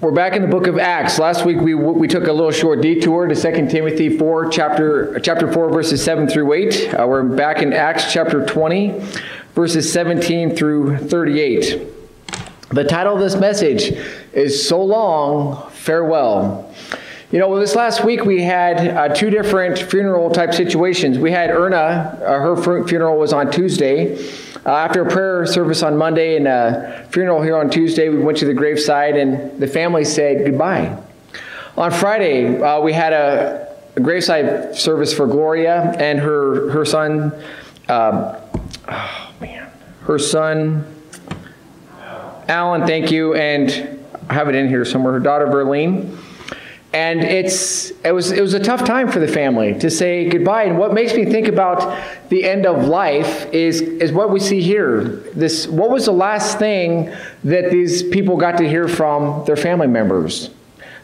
We're back in the book of Acts. Last week we, we took a little short detour to 2 Timothy 4, chapter, chapter 4, verses 7 through 8. Uh, we're back in Acts chapter 20, verses 17 through 38. The title of this message is So Long, Farewell. You know, well, this last week we had uh, two different funeral type situations. We had Erna, uh, her funeral was on Tuesday. Uh, after a prayer service on Monday and a funeral here on Tuesday, we went to the graveside and the family said goodbye. On Friday, uh, we had a, a, graveside service for Gloria and her, her son, uh, oh man, her son, Alan, thank you, and I have it in here somewhere, her daughter, Verlene. And it's it was it was a tough time for the family to say goodbye. And what makes me think about the end of life is is what we see here. This what was the last thing that these people got to hear from their family members?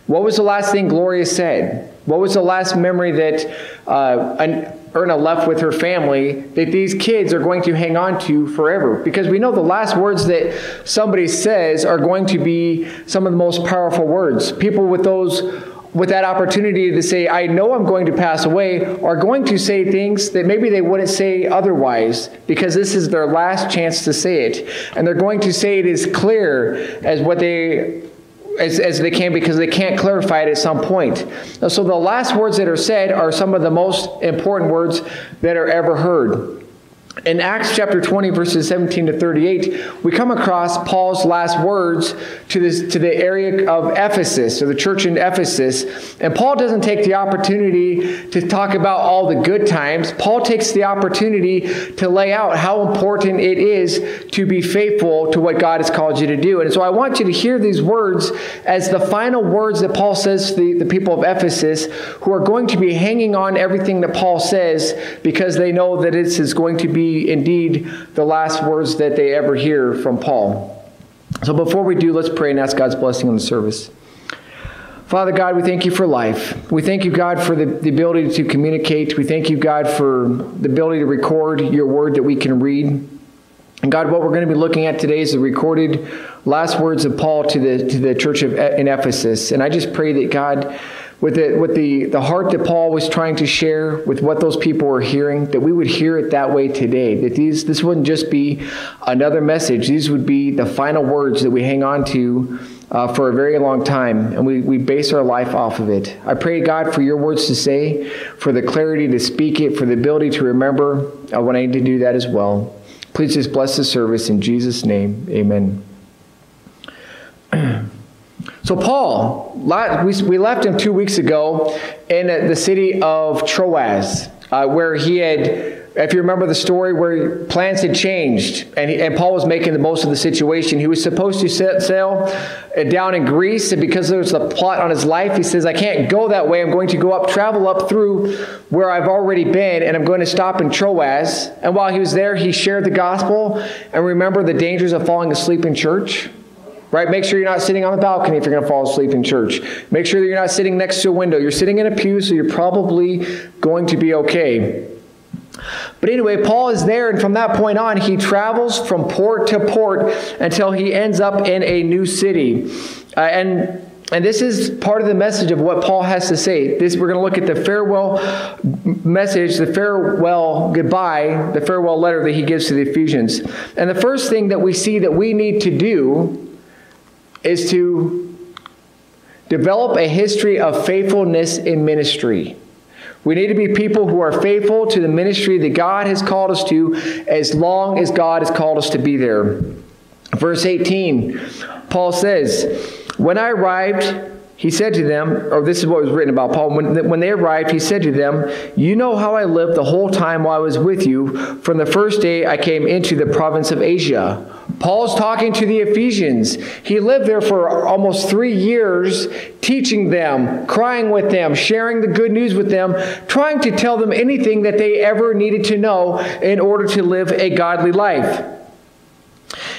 What was the last thing Gloria said? What was the last memory that uh, Erna left with her family that these kids are going to hang on to forever? Because we know the last words that somebody says are going to be some of the most powerful words. People with those with that opportunity to say, I know I'm going to pass away, are going to say things that maybe they wouldn't say otherwise because this is their last chance to say it. And they're going to say it as clear as what they as, as they can because they can't clarify it at some point. So the last words that are said are some of the most important words that are ever heard in Acts chapter 20, verses 17 to 38, we come across Paul's last words to, this, to the area of Ephesus, or the church in Ephesus. And Paul doesn't take the opportunity to talk about all the good times. Paul takes the opportunity to lay out how important it is to be faithful to what God has called you to do. And so I want you to hear these words as the final words that Paul says to the, the people of Ephesus, who are going to be hanging on everything that Paul says because they know that this is going to be indeed the last words that they ever hear from Paul. So before we do, let's pray and ask God's blessing on the service. Father God, we thank you for life. We thank you, God, for the, the ability to communicate. We thank you, God, for the ability to record your word that we can read. And God, what we're going to be looking at today is the recorded last words of Paul to the, to the church of, in Ephesus. And I just pray that, God, with the, with the, the heart that Paul was trying to share with what those people were hearing, that we would hear it that way today. That these, this wouldn't just be another message, these would be the final words that we hang on to uh, for a very long time, and we, we base our life off of it. I pray, God, for your words to say, for the clarity to speak it, for the ability to remember. I want to do that as well. Please just bless the service in Jesus' name. Amen. So, Paul, we left him two weeks ago in the city of Troas, uh, where he had, if you remember the story, where plans had changed and, he, and Paul was making the most of the situation. He was supposed to set sail uh, down in Greece, and because there was a plot on his life, he says, I can't go that way. I'm going to go up, travel up through where I've already been, and I'm going to stop in Troas. And while he was there, he shared the gospel and remember the dangers of falling asleep in church. Right? Make sure you're not sitting on the balcony if you're going to fall asleep in church. Make sure that you're not sitting next to a window. You're sitting in a pew, so you're probably going to be okay. But anyway, Paul is there, and from that point on, he travels from port to port until he ends up in a new city. Uh, and and this is part of the message of what Paul has to say. This we're going to look at the farewell message, the farewell goodbye, the farewell letter that he gives to the Ephesians. And the first thing that we see that we need to do is to develop a history of faithfulness in ministry. We need to be people who are faithful to the ministry that God has called us to as long as God has called us to be there. Verse 18, Paul says, When I arrived, he said to them, or this is what was written about Paul, when, when they arrived, he said to them, You know how I lived the whole time while I was with you, from the first day I came into the province of Asia. Paul's talking to the Ephesians. He lived there for almost three years, teaching them, crying with them, sharing the good news with them, trying to tell them anything that they ever needed to know in order to live a godly life.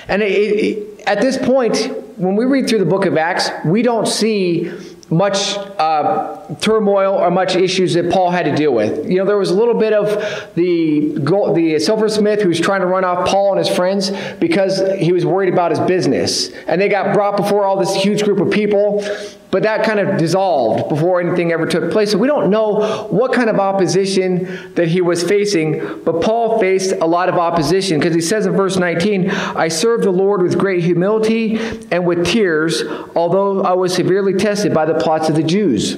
And it, it, at this point, when we read through the book of Acts, we don't see much uh, turmoil or much issues that Paul had to deal with. You know, there was a little bit of the the silversmith who was trying to run off Paul and his friends because he was worried about his business, and they got brought before all this huge group of people. But that kind of dissolved before anything ever took place. So we don't know what kind of opposition that he was facing, but Paul faced a lot of opposition because he says in verse 19, I served the Lord with great humility and with tears, although I was severely tested by the plots of the Jews.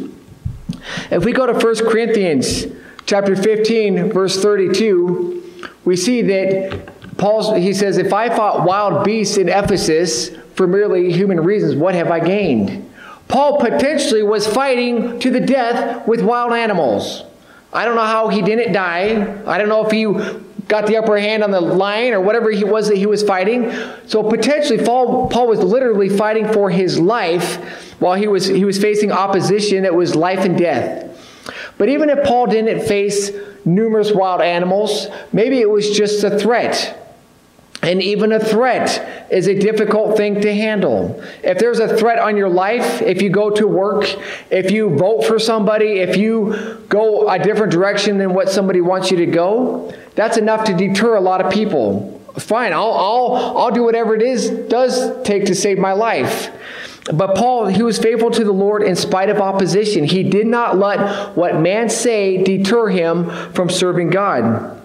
If we go to 1 Corinthians chapter 15, verse 32, we see that Paul he says, If I fought wild beasts in Ephesus for merely human reasons, what have I gained? Paul potentially was fighting to the death with wild animals. I don't know how he didn't die. I don't know if he got the upper hand on the lion or whatever he was that he was fighting. So potentially Paul, Paul was literally fighting for his life while he was, he was facing opposition that was life and death. But even if Paul didn't face numerous wild animals, maybe it was just a threat. And even a threat is a difficult thing to handle. If there's a threat on your life, if you go to work, if you vote for somebody, if you go a different direction than what somebody wants you to go, that's enough to deter a lot of people. Fine, I'll, I'll, I'll do whatever it is does take to save my life. But Paul, he was faithful to the Lord in spite of opposition. He did not let what man say deter him from serving God.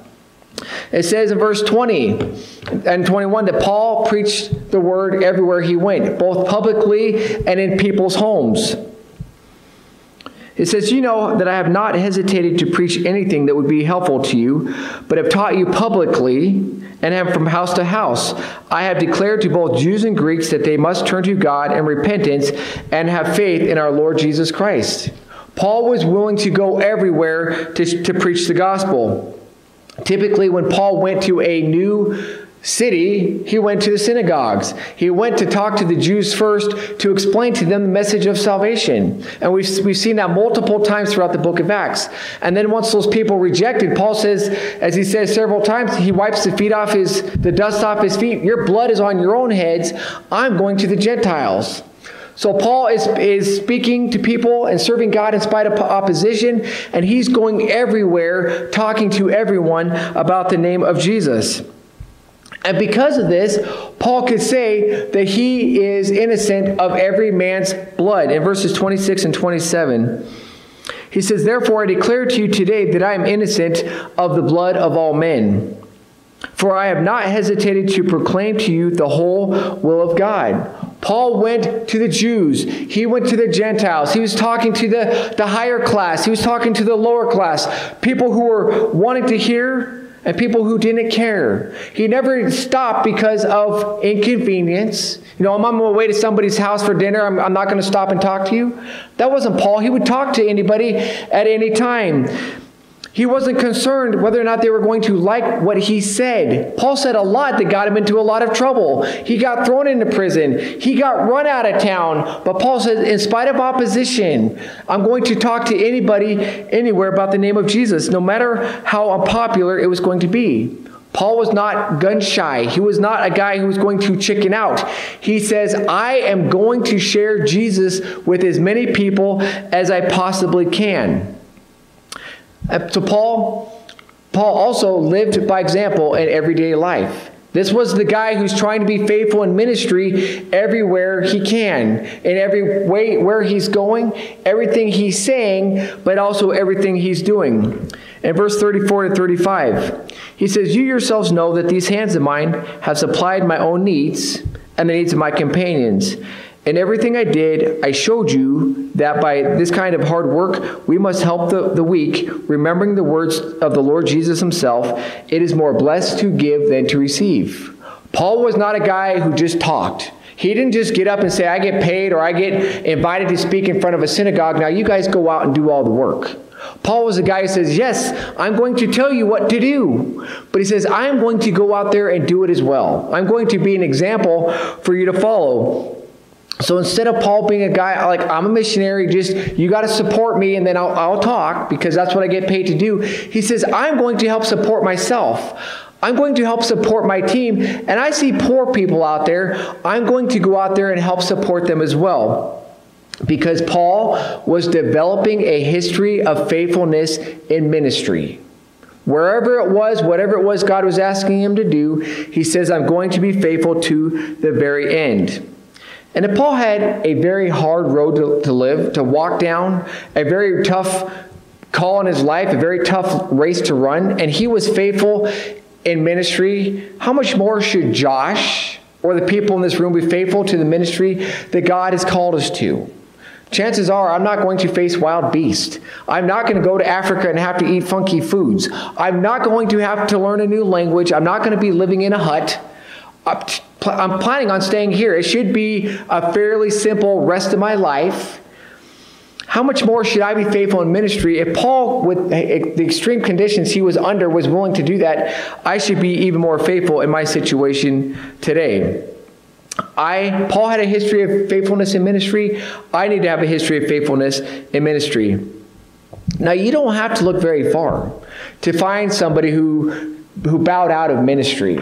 It says in verse 20 and 21 that Paul preached the word everywhere he went, both publicly and in people's homes. It says, You know that I have not hesitated to preach anything that would be helpful to you, but have taught you publicly and have from house to house. I have declared to both Jews and Greeks that they must turn to God in repentance and have faith in our Lord Jesus Christ. Paul was willing to go everywhere to, to preach the gospel. Typically, when Paul went to a new city, he went to the synagogues. He went to talk to the Jews first to explain to them the message of salvation. And we've, we've seen that multiple times throughout the book of Acts. And then once those people rejected, Paul says, as he says several times, he wipes the feet off his, the dust off his feet. Your blood is on your own heads. I'm going to the Gentiles. So Paul is, is speaking to people and serving God in spite of opposition, and he's going everywhere talking to everyone about the name of Jesus. And because of this, Paul could say that he is innocent of every man's blood. In verses 26 and 27, he says, Therefore I declare to you today that I am innocent of the blood of all men. For I have not hesitated to proclaim to you the whole will of God. Paul went to the Jews. He went to the Gentiles. He was talking to the, the higher class. He was talking to the lower class. People who were wanting to hear and people who didn't care. He never stopped because of inconvenience. You know, I'm on my way to somebody's house for dinner. I'm, I'm not going to stop and talk to you. That wasn't Paul. He would talk to anybody at any time. He wasn't concerned whether or not they were going to like what he said. Paul said a lot that got him into a lot of trouble. He got thrown into prison. He got run out of town. But Paul said, in spite of opposition, I'm going to talk to anybody, anywhere about the name of Jesus, no matter how unpopular it was going to be. Paul was not gun shy. He was not a guy who was going to chicken out. He says, I am going to share Jesus with as many people as I possibly can. Uh, to Paul, Paul also lived by example in everyday life. This was the guy who's trying to be faithful in ministry everywhere he can, in every way where he's going, everything he's saying, but also everything he's doing. In verse 34 to 35, he says, You yourselves know that these hands of mine have supplied my own needs and the needs of my companions. In everything I did, I showed you that by this kind of hard work, we must help the, the weak, remembering the words of the Lord Jesus himself it is more blessed to give than to receive. Paul was not a guy who just talked. He didn't just get up and say, I get paid or I get invited to speak in front of a synagogue. Now you guys go out and do all the work. Paul was a guy who says, Yes, I'm going to tell you what to do. But he says, I am going to go out there and do it as well. I'm going to be an example for you to follow. So instead of Paul being a guy like, I'm a missionary, just you got to support me and then I'll, I'll talk because that's what I get paid to do, he says, I'm going to help support myself. I'm going to help support my team. And I see poor people out there. I'm going to go out there and help support them as well. because Paul was developing a history of faithfulness in ministry. Wherever it was, whatever it was God was asking him to do, he says, I'm going to be faithful to the very end. And if Paul had a very hard road to, to live, to walk down, a very tough call in his life, a very tough race to run, and he was faithful in ministry, how much more should Josh or the people in this room be faithful to the ministry that God has called us to? Chances are I'm not going to face wild beasts. I'm not going to go to Africa and have to eat funky foods. I'm not going to have to learn a new language. I'm not going to be living in a hut. I'm planning on staying here. It should be a fairly simple rest of my life. How much more should I be faithful in ministry? If Paul, with eh, the extreme conditions he was under, was willing to do that, I should be even more faithful in my situation today. I Paul had a history of faithfulness in ministry. I need to have a history of faithfulness in ministry. Now you don't have to look very far to find somebody who who bowed out of ministry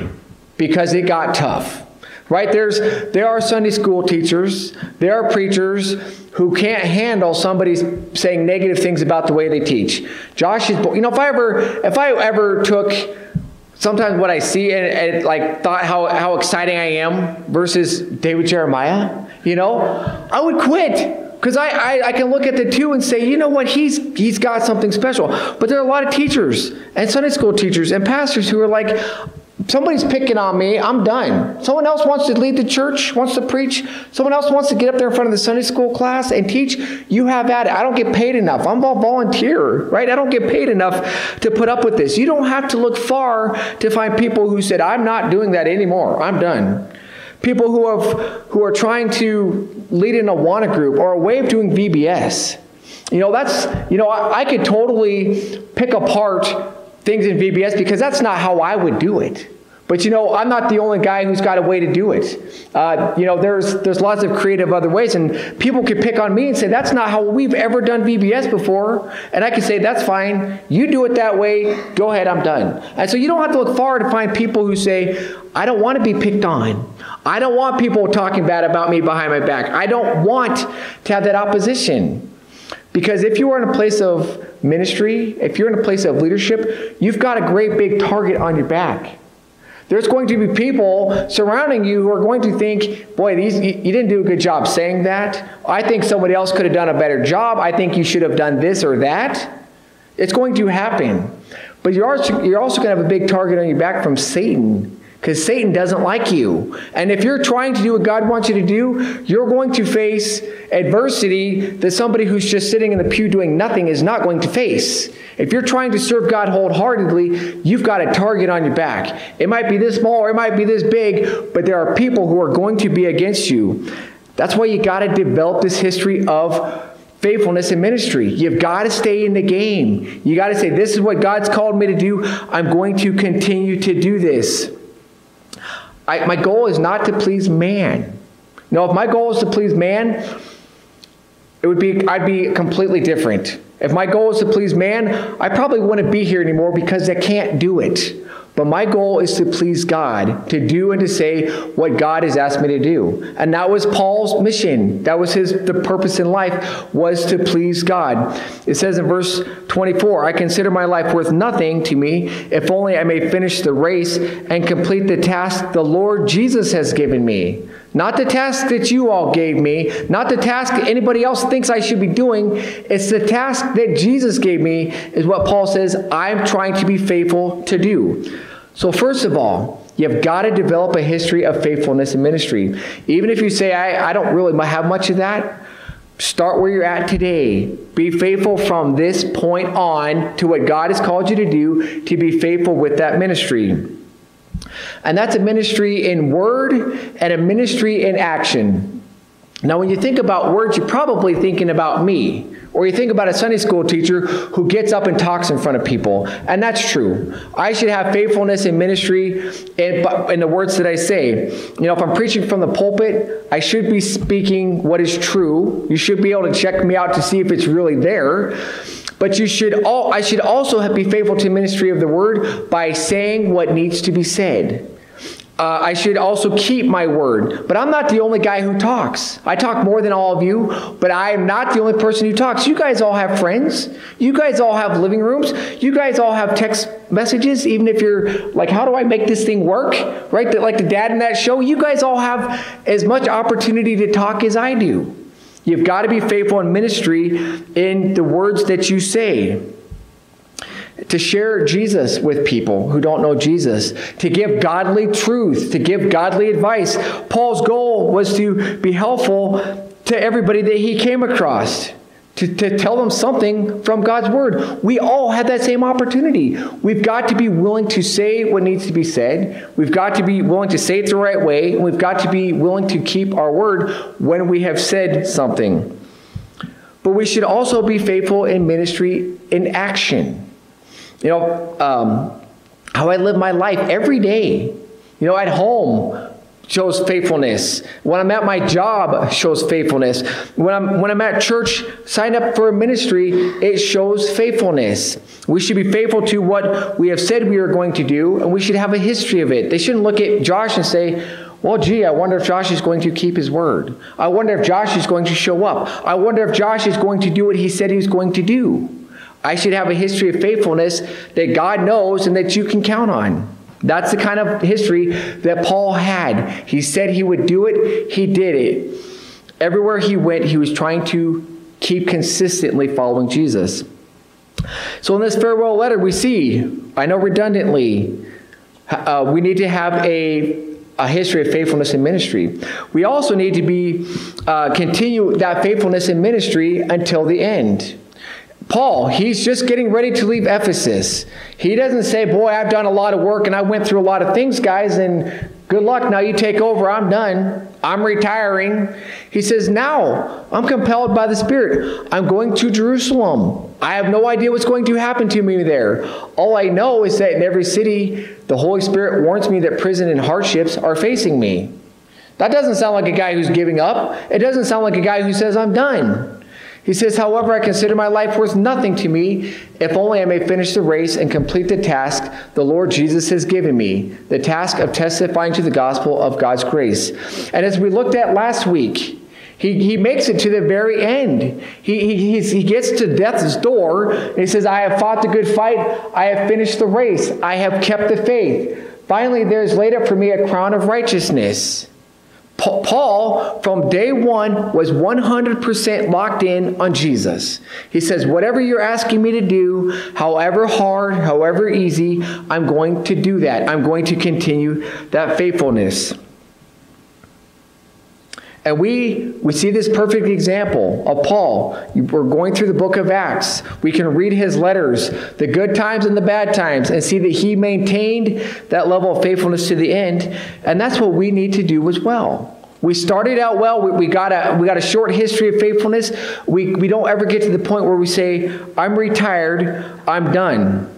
because it got tough. Right? There's there are Sunday school teachers, there are preachers who can't handle somebody saying negative things about the way they teach. Josh is you know if I ever if I ever took sometimes what I see and, and, like thought how, how exciting I am versus David Jeremiah, you know, I would quit. Because I, I, I, can look at the two and say, you know what, he's, he's got something special. But there are a lot of teachers and Sunday school teachers and pastors who are like, Somebody's picking on me. I'm done. Someone else wants to lead the church, wants to preach. Someone else wants to get up there in front of the Sunday school class and teach. You have at it. I don't get paid enough. I'm a volunteer, right? I don't get paid enough to put up with this. You don't have to look far to find people who said, I'm not doing that anymore. I'm done. People who, have, who are trying to lead in Awana group or a way of doing VBS. You know, that's, you know, I, I could totally pick apart things in VBS because that's not how I would do it. But you know, I'm not the only guy who's got a way to do it. Uh, you know, there's there's lots of creative other ways, and people can pick on me and say that's not how we've ever done VBS before, and I can say that's fine. You do it that way. Go ahead, I'm done. And so you don't have to look far to find people who say I don't want to be picked on. I don't want people talking bad about me behind my back. I don't want to have that opposition. Because if you are in a place of ministry, if you're in a place of leadership, you've got a great big target on your back. There's going to be people surrounding you who are going to think, boy, these, you didn't do a good job saying that. I think somebody else could have done a better job. I think you should have done this or that. It's going to happen. But you're also, you're also going to have a big target on your back from Satan because Satan doesn't like you. And if you're trying to do what God wants you to do, you're going to face adversity that somebody who's just sitting in the pew doing nothing is not going to face. If you're trying to serve God wholeheartedly, you've got a target on your back. It might be this small or it might be this big, but there are people who are going to be against you. That's why you got to develop this history of faithfulness in ministry. You've got to stay in the game. You got to say, This is what God's called me to do. I'm going to continue to do this. I, my goal is not to please man. No, if my goal is to please man, it would be I'd be completely different. If my goal is to please man, I probably wouldn't be here anymore because I can't do it. But my goal is to please God, to do and to say what God has asked me to do. And that was Paul's mission. That was his the purpose in life was to please God. It says in verse 24, I consider my life worth nothing to me if only I may finish the race and complete the task the Lord Jesus has given me. Not the task that you all gave me, not the task anybody else thinks I should be doing. It's the task that Jesus gave me, is what Paul says I'm trying to be faithful to do. So, first of all, you've got to develop a history of faithfulness in ministry. Even if you say, I, I don't really have much of that, start where you're at today. Be faithful from this point on to what God has called you to do, to be faithful with that ministry. And that's a ministry in word and a ministry in action. Now, when you think about words, you're probably thinking about me. Or you think about a Sunday school teacher who gets up and talks in front of people. And that's true. I should have faithfulness in ministry in, in the words that I say. You know, if I'm preaching from the pulpit, I should be speaking what is true. You should be able to check me out to see if it's really there. But you should all, I should also be faithful to ministry of the word by saying what needs to be said. uh, I should also keep my word. But I'm not the only guy who talks. I talk more than all of you, but I am not the only person who talks. You guys all have friends. You guys all have living rooms. You guys all have text messages, even if you're like, how do I make this thing work? Right? Like the dad in that show, you guys all have as much opportunity to talk as I do. You've got to be faithful in ministry in the words that you say to share Jesus with people who don't know Jesus, to give godly truth, to give godly advice. Paul's goal was to be helpful to everybody that he came across. To, to tell them something from God's word. We all had that same opportunity. We've got to be willing to say what needs to be said. We've got to be willing to say it the right way. And we've got to be willing to keep our word when we have said something. But we should also be faithful in ministry in action. You know, um, how I live my life every day. You know, at home shows faithfulness. When I'm at my job, shows faithfulness. When I'm when I'm at church, sign up for a ministry, it shows faithfulness. We should be faithful to what we have said we are going to do, and we should have a history of it. They shouldn't look at Josh and say, well, gee, I wonder if Josh is going to keep his word. I wonder if Josh is going to show up. I wonder if Josh is going to do what he said he was going to do. I should have a history of faithfulness that God knows and that you can count on. That's the kind of history that Paul had. He said he would do it, he did it. Everywhere he went, he was trying to keep consistently following Jesus. So in this farewell letter, we see, I know redundantly, uh, we need to have a a history of faithfulness in ministry. We also need to be uh, continue that faithfulness in ministry until the end. Paul, he's just getting ready to leave Ephesus. He doesn't say, Boy, I've done a lot of work and I went through a lot of things, guys, and good luck. Now you take over. I'm done. I'm retiring. He says, Now I'm compelled by the Spirit. I'm going to Jerusalem. I have no idea what's going to happen to me there. All I know is that in every city, the Holy Spirit warns me that prison and hardships are facing me. That doesn't sound like a guy who's giving up. It doesn't sound like a guy who says, I'm done. He says, However, I consider my life worth nothing to me if only I may finish the race and complete the task the Lord Jesus has given me the task of testifying to the gospel of God's grace. And as we looked at last week, he, he makes it to the very end. He, he, he gets to death's door and he says, I have fought the good fight. I have finished the race. I have kept the faith. Finally, there is laid up for me a crown of righteousness Paul, from day one, was 100% locked in on Jesus. He says, Whatever you're asking me to do, however hard, however easy, I'm going to do that. I'm going to continue that faithfulness. And we, we see this perfect example of Paul. We're going through the book of Acts. We can read his letters, the good times and the bad times, and see that he maintained that level of faithfulness to the end. And that's what we need to do as well. We started out well. We, we, got, a, we got a short history of faithfulness. We, we don't ever get to the point where we say, I'm retired, I'm done.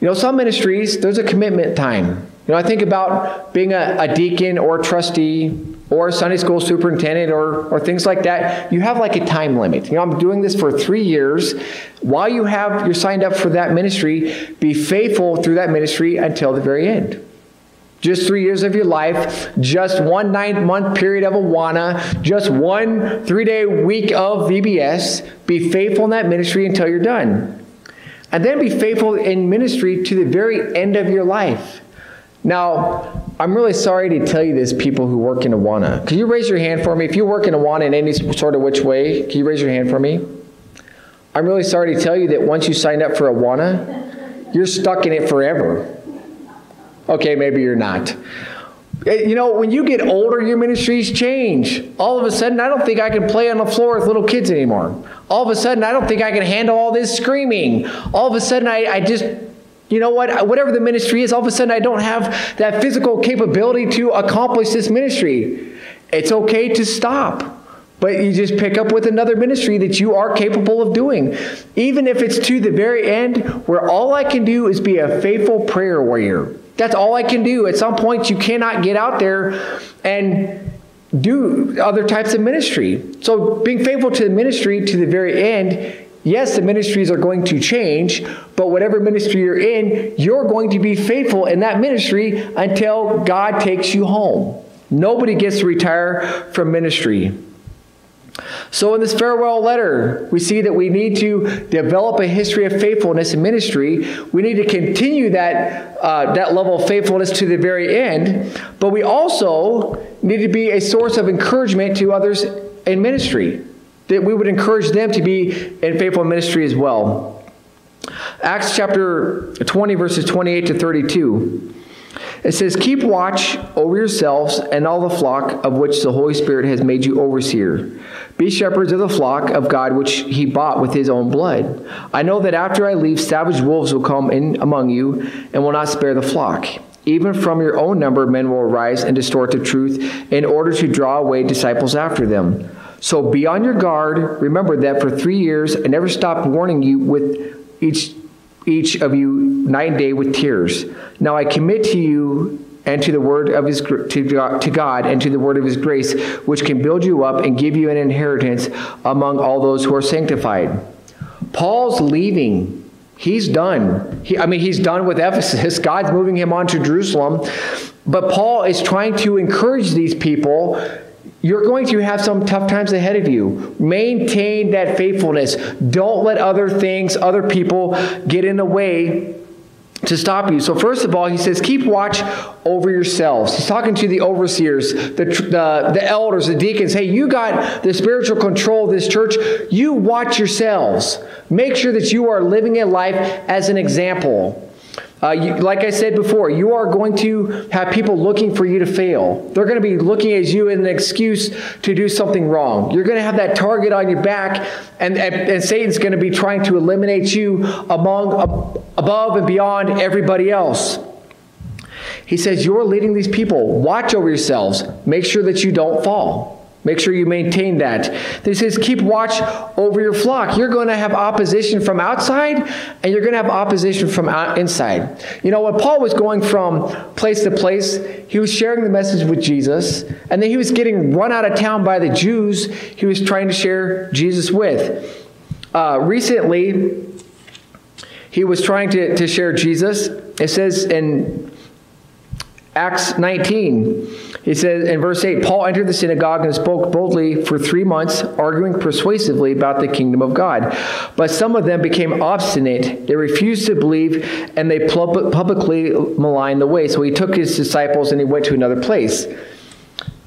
You know, some ministries, there's a commitment time. You know, I think about being a, a deacon or a trustee or Sunday school superintendent or, or things like that. You have like a time limit. You know, I'm doing this for three years. While you have, you're signed up for that ministry, be faithful through that ministry until the very end. Just three years of your life, just one nine month period of Awana, just one three day week of VBS. Be faithful in that ministry until you're done. And then be faithful in ministry to the very end of your life. Now, I'm really sorry to tell you this, people who work in Awana. Can you raise your hand for me? If you work in Awana in any sort of which way, can you raise your hand for me? I'm really sorry to tell you that once you sign up for Awana, you're stuck in it forever. Okay, maybe you're not. Eh, you know, when you get older, your ministries change. All of a sudden, I don't think I can play on the floor with little kids anymore. All of a sudden, I don't think I can handle all this screaming. All of a sudden, I, I just you know what? Whatever the ministry is, all of a sudden I don't have that physical capability to accomplish this ministry. It's okay to stop. But you just pick up with another ministry that you are capable of doing. Even if it's to the very end, where all I can do is be a faithful prayer warrior. That's all I can do. At some point, you cannot get out there and do other types of ministry. So, being faithful to the ministry to the very end yes, the ministries are going to change, but whatever ministry you're in, you're going to be faithful in that ministry until God takes you home. Nobody gets to retire from ministry. So, in this farewell letter, we see that we need to develop a history of faithfulness in ministry. We need to continue that, uh, that level of faithfulness to the very end, but we also need to be a source of encouragement to others in ministry, that we would encourage them to be in faithful ministry as well. Acts chapter 20, verses 28 to 32. It says, Keep watch over yourselves and all the flock of which the Holy Spirit has made you overseer. Be shepherds of the flock of God which he bought with his own blood. I know that after I leave, savage wolves will come in among you and will not spare the flock. Even from your own number, men will arise and distort the truth in order to draw away disciples after them. So be on your guard. Remember that for three years I never stopped warning you with each each of you night and day with tears. Now I commit to you and to the word of his to God, to God and to the word of his grace which can build you up and give you an inheritance among all those who are sanctified. Paul's leaving. He's done. He, I mean, he's done with Ephesus. God's moving him on to Jerusalem. But Paul is trying to encourage these people you're going to have some tough times ahead of you. Maintain that faithfulness. Don't let other things, other people get in the way to stop you. So, first of all, he says, keep watch over yourselves. He's talking to the overseers, the, the, the elders, the deacons. Hey, you got the spiritual control of this church. You watch yourselves. Make sure that you are living a life as an example. Uh, you, like I said before, you are going to have people looking for you to fail. They're going to be looking at you as an excuse to do something wrong. You're going to have that target on your back, and, and, and Satan's going to be trying to eliminate you among above and beyond everybody else. He says, You're leading these people. Watch over yourselves. Make sure that you don't fall. Make sure you maintain that. He says, keep watch over your flock. You're going to have opposition from outside, and you're going to have opposition from inside. You know, when Paul was going from place to place, he was sharing the message with Jesus, and then he was getting run out of town by the Jews he was trying to share Jesus with. Uh, recently, he was trying to, to share Jesus. It says in Acts 19, he says in verse 8 Paul entered the synagogue and spoke boldly for three months, arguing persuasively about the kingdom of God. But some of them became obstinate. They refused to believe, and they publicly maligned the way. So he took his disciples and he went to another place.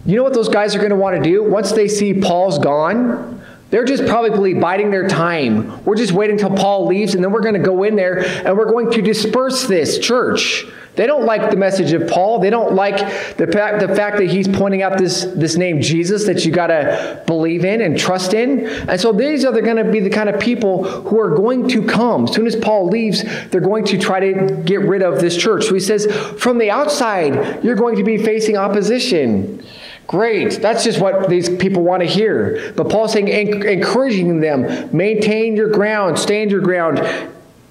You know what those guys are going to want to do? Once they see Paul's gone, they're just probably biding their time. We're just waiting until Paul leaves, and then we're going to go in there and we're going to disperse this church. They don't like the message of Paul. They don't like the fact, the fact that he's pointing out this, this name Jesus that you got to believe in and trust in. And so these are going to be the kind of people who are going to come. As soon as Paul leaves, they're going to try to get rid of this church. So he says, from the outside, you're going to be facing opposition. Great. That's just what these people want to hear. But Paul's saying, encouraging them, maintain your ground, stand your ground,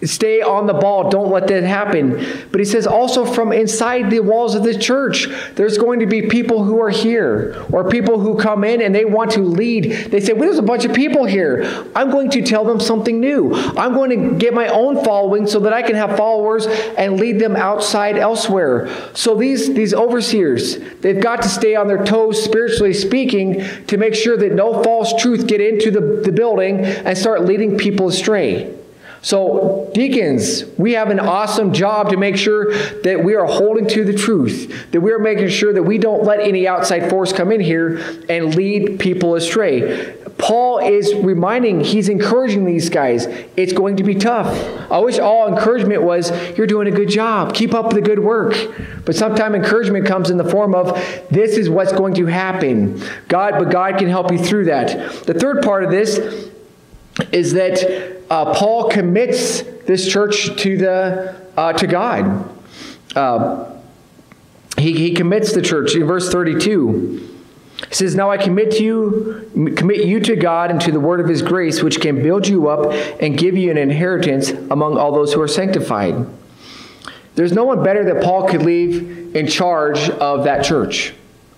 Stay on the ball. Don't let that happen. But he says also from inside the walls of the church, there's going to be people who are here or people who come in and they want to lead. They say, well, there's a bunch of people here. I'm going to tell them something new. I'm going to get my own following so that I can have followers and lead them outside elsewhere. So these, these overseers, they've got to stay on their toes, spiritually speaking, to make sure that no false truth get into the, the building and start leading people astray. So, deacons, we have an awesome job to make sure that we are holding to the truth, that we are making sure that we don't let any outside force come in here and lead people astray. Paul is reminding, he's encouraging these guys. It's going to be tough. I wish all encouragement was, you're doing a good job. Keep up the good work. But sometimes encouragement comes in the form of, this is what's going to happen. God, but God can help you through that. The third part of this is that uh, Paul commits this church to, the, uh, to God. Uh, he, he commits the church in verse 32. He says, Now I commit to you, commit you to God and to the word of his grace, which can build you up and give you an inheritance among all those who are sanctified. There's no one better that Paul could leave in charge of that church.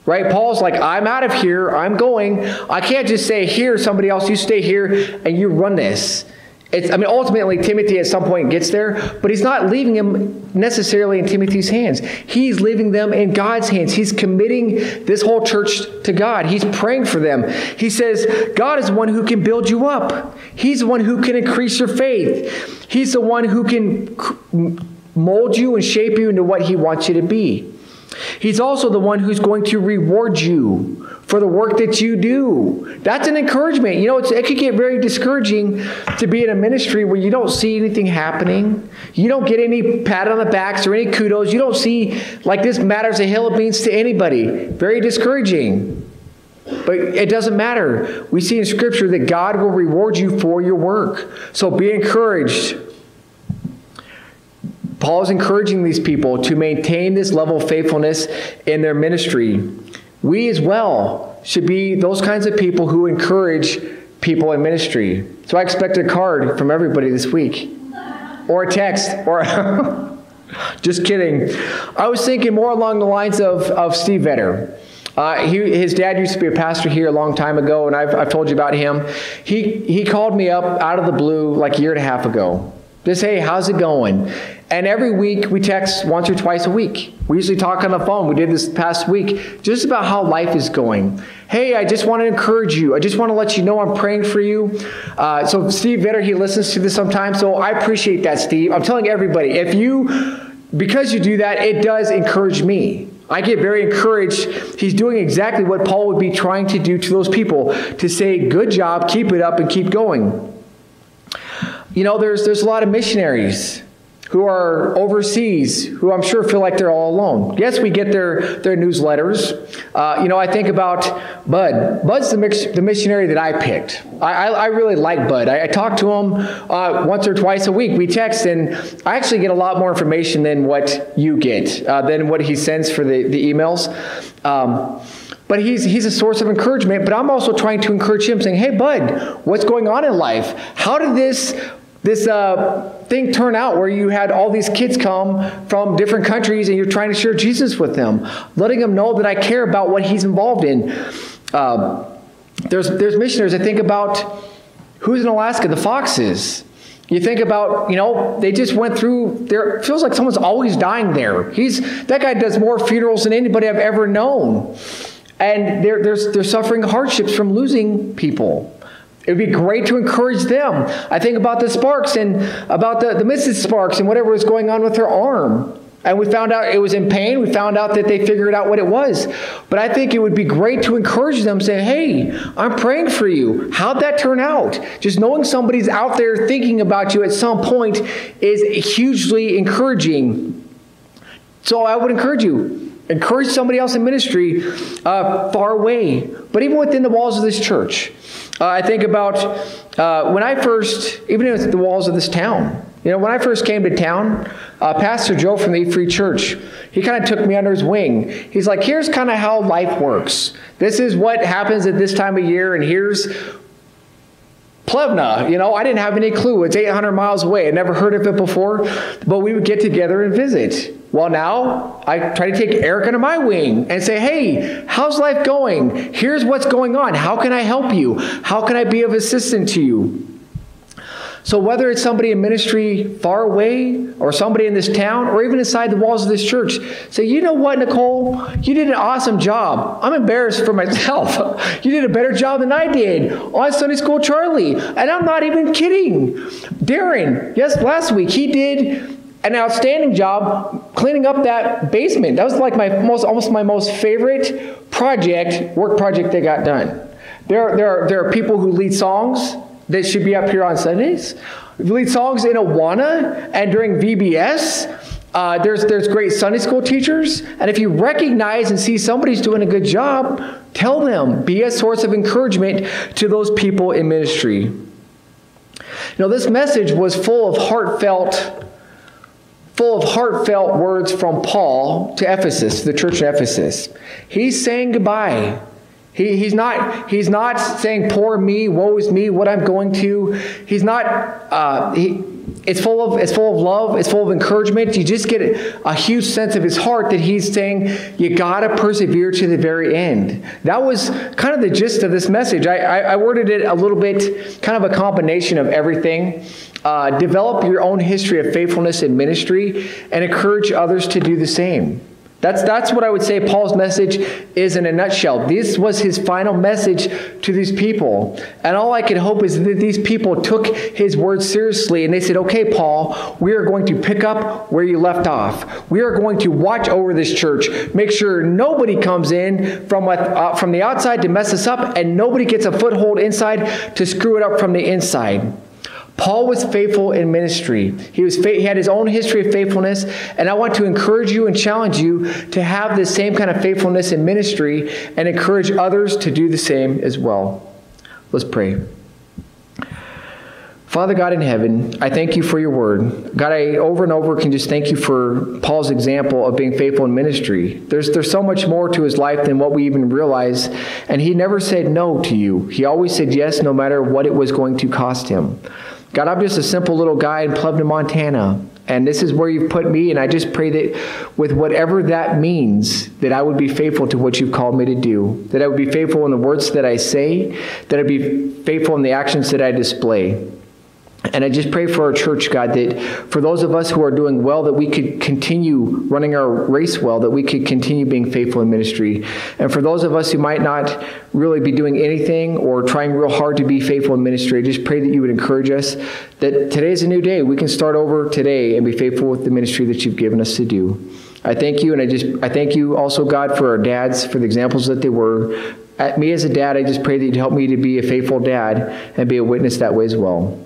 Right? Paul's like, I'm out of here. I'm going. I can't just say, here, somebody else, you stay here and you run this. It's, I mean, ultimately, Timothy at some point gets there, but he's not leaving him necessarily in Timothy's hands. He's leaving them in God's hands. He's committing this whole church to God. He's praying for them. He says, God is one who can build you up, He's the one who can increase your faith, He's the one who can mold you and shape you into what He wants you to be. He's also the one who's going to reward you for the work that you do. That's an encouragement. You know, it could get very discouraging to be in a ministry where you don't see anything happening. You don't get any pat on the backs or any kudos. You don't see like this matters a hill of beans to anybody. Very discouraging. But it doesn't matter. We see in Scripture that God will reward you for your work. So be encouraged. Paul is encouraging these people to maintain this level of faithfulness in their ministry. We as well should be those kinds of people who encourage people in ministry. So I expect a card from everybody this week, or a text, or just kidding. I was thinking more along the lines of, of Steve Vetter. Uh, he, his dad used to be a pastor here a long time ago, and I've, I've told you about him. He, he called me up out of the blue like a year and a half ago. Just, hey, how's it going? And every week we text once or twice a week. We usually talk on the phone. We did this past week just about how life is going. Hey, I just want to encourage you. I just want to let you know I'm praying for you. Uh, so Steve Vitter, he listens to this sometimes. So I appreciate that, Steve. I'm telling everybody, if you, because you do that, it does encourage me. I get very encouraged. He's doing exactly what Paul would be trying to do to those people to say, good job, keep it up, and keep going. You know, there's, there's a lot of missionaries who are overseas, who I'm sure feel like they're all alone. Yes, we get their, their newsletters. Uh, you know, I think about Bud. Bud's the, mix, the missionary that I picked. I, I, I really like Bud. I, I talk to him uh, once or twice a week. We text, and I actually get a lot more information than what you get, uh, than what he sends for the, the emails. Um, but he's, he's a source of encouragement. But I'm also trying to encourage him, saying, Hey, Bud, what's going on in life? How did this this uh, thing turn out where you had all these kids come from different countries and you're trying to share Jesus with them, letting them know that I care about what he's involved in. Uh, there's, there's missionaries that think about who's in Alaska, the Foxes. You think about, you know, they just went through there. Feels like someone's always dying there. He's that guy does more funerals than anybody I've ever known. And they're, they're, they're suffering hardships from losing people. It would be great to encourage them. I think about the Sparks and about the, the Mrs. Sparks and whatever was going on with her arm. And we found out it was in pain. We found out that they figured out what it was. But I think it would be great to encourage them, say, hey, I'm praying for you. How'd that turn out? Just knowing somebody's out there thinking about you at some point is hugely encouraging. So I would encourage you. Encourage somebody else in ministry uh, far away, but even within the walls of this church. Uh, I think about uh, when I first, even at the walls of this town, you know, when I first came to town, uh, Pastor Joe from the Free Church, he kind of took me under his wing. He's like, here's kind of how life works. This is what happens at this time of year, and here's Plevna, you know, I didn't have any clue. It's 800 miles away. I'd never heard of it before, but we would get together and visit. Well, now I try to take Eric under my wing and say, hey, how's life going? Here's what's going on. How can I help you? How can I be of assistance to you? So, whether it's somebody in ministry far away or somebody in this town or even inside the walls of this church, say, you know what, Nicole? You did an awesome job. I'm embarrassed for myself. you did a better job than I did on Sunday School Charlie. And I'm not even kidding. Darren, yes, last week, he did an outstanding job cleaning up that basement. That was like my most, almost my most favorite project, work project that got done. There, there, are, there are people who lead songs they should be up here on Sundays. Lead songs in Awana and during VBS. Uh, there's, there's great Sunday school teachers. And if you recognize and see somebody's doing a good job, tell them. Be a source of encouragement to those people in ministry. You know, this message was full of heartfelt, full of heartfelt words from Paul to Ephesus, to the church in Ephesus. He's saying goodbye He, he's, not, he's not saying, poor me, woe is me, what I'm going to. He's not, uh, he, it's full of it's full of love it's full of encouragement. You just get a huge sense of his heart that he's saying you gotta persevere to the very end. That was kind of the gist of this message. I, I, I worded it a little bit kind of a combination of everything. Uh, develop your own history of faithfulness in ministry and encourage others to do the same that's, that's what I would say Paul's message is in a nutshell. This was his final message to these people. And all I can hope is that these people took his words seriously and they said, okay, Paul, we are going to pick up where you left off. We are going to watch over this church, make sure nobody comes in from, uh, from the outside to mess us up, and nobody gets a foothold inside to screw it up from the inside. Paul was faithful in ministry. He, was he had his own history of faithfulness, and I want to encourage you and challenge you to have the same kind of faithfulness in ministry and encourage others to do the same as well. Let's pray. Father God in heaven, I thank you for your word. God, I over and over can just thank you for Paul's example of being faithful in ministry. There's, there's so much more to his life than what we even realize. And he never said no to you, he always said yes, no matter what it was going to cost him. God, I'm just a simple little guy in Plevna, Montana. And this is where you've put me. And I just pray that with whatever that means, that I would be faithful to what you've called me to do. That I would be faithful in the words that I say. That I'd be faithful in the actions that I display. And I just pray for our church, God, that for those of us who are doing well, that we could continue running our race well, that we could continue being faithful in ministry. And for those of us who might not really be doing anything or trying real hard to be faithful in ministry, I just pray that you would encourage us that today is a new day. We can start over today and be faithful with the ministry that you've given us to do. I thank you, and I just I thank you also, God, for our dads, for the examples that they were. At me as a dad, I just pray that you'd help me to be a faithful dad and be a witness that way as well.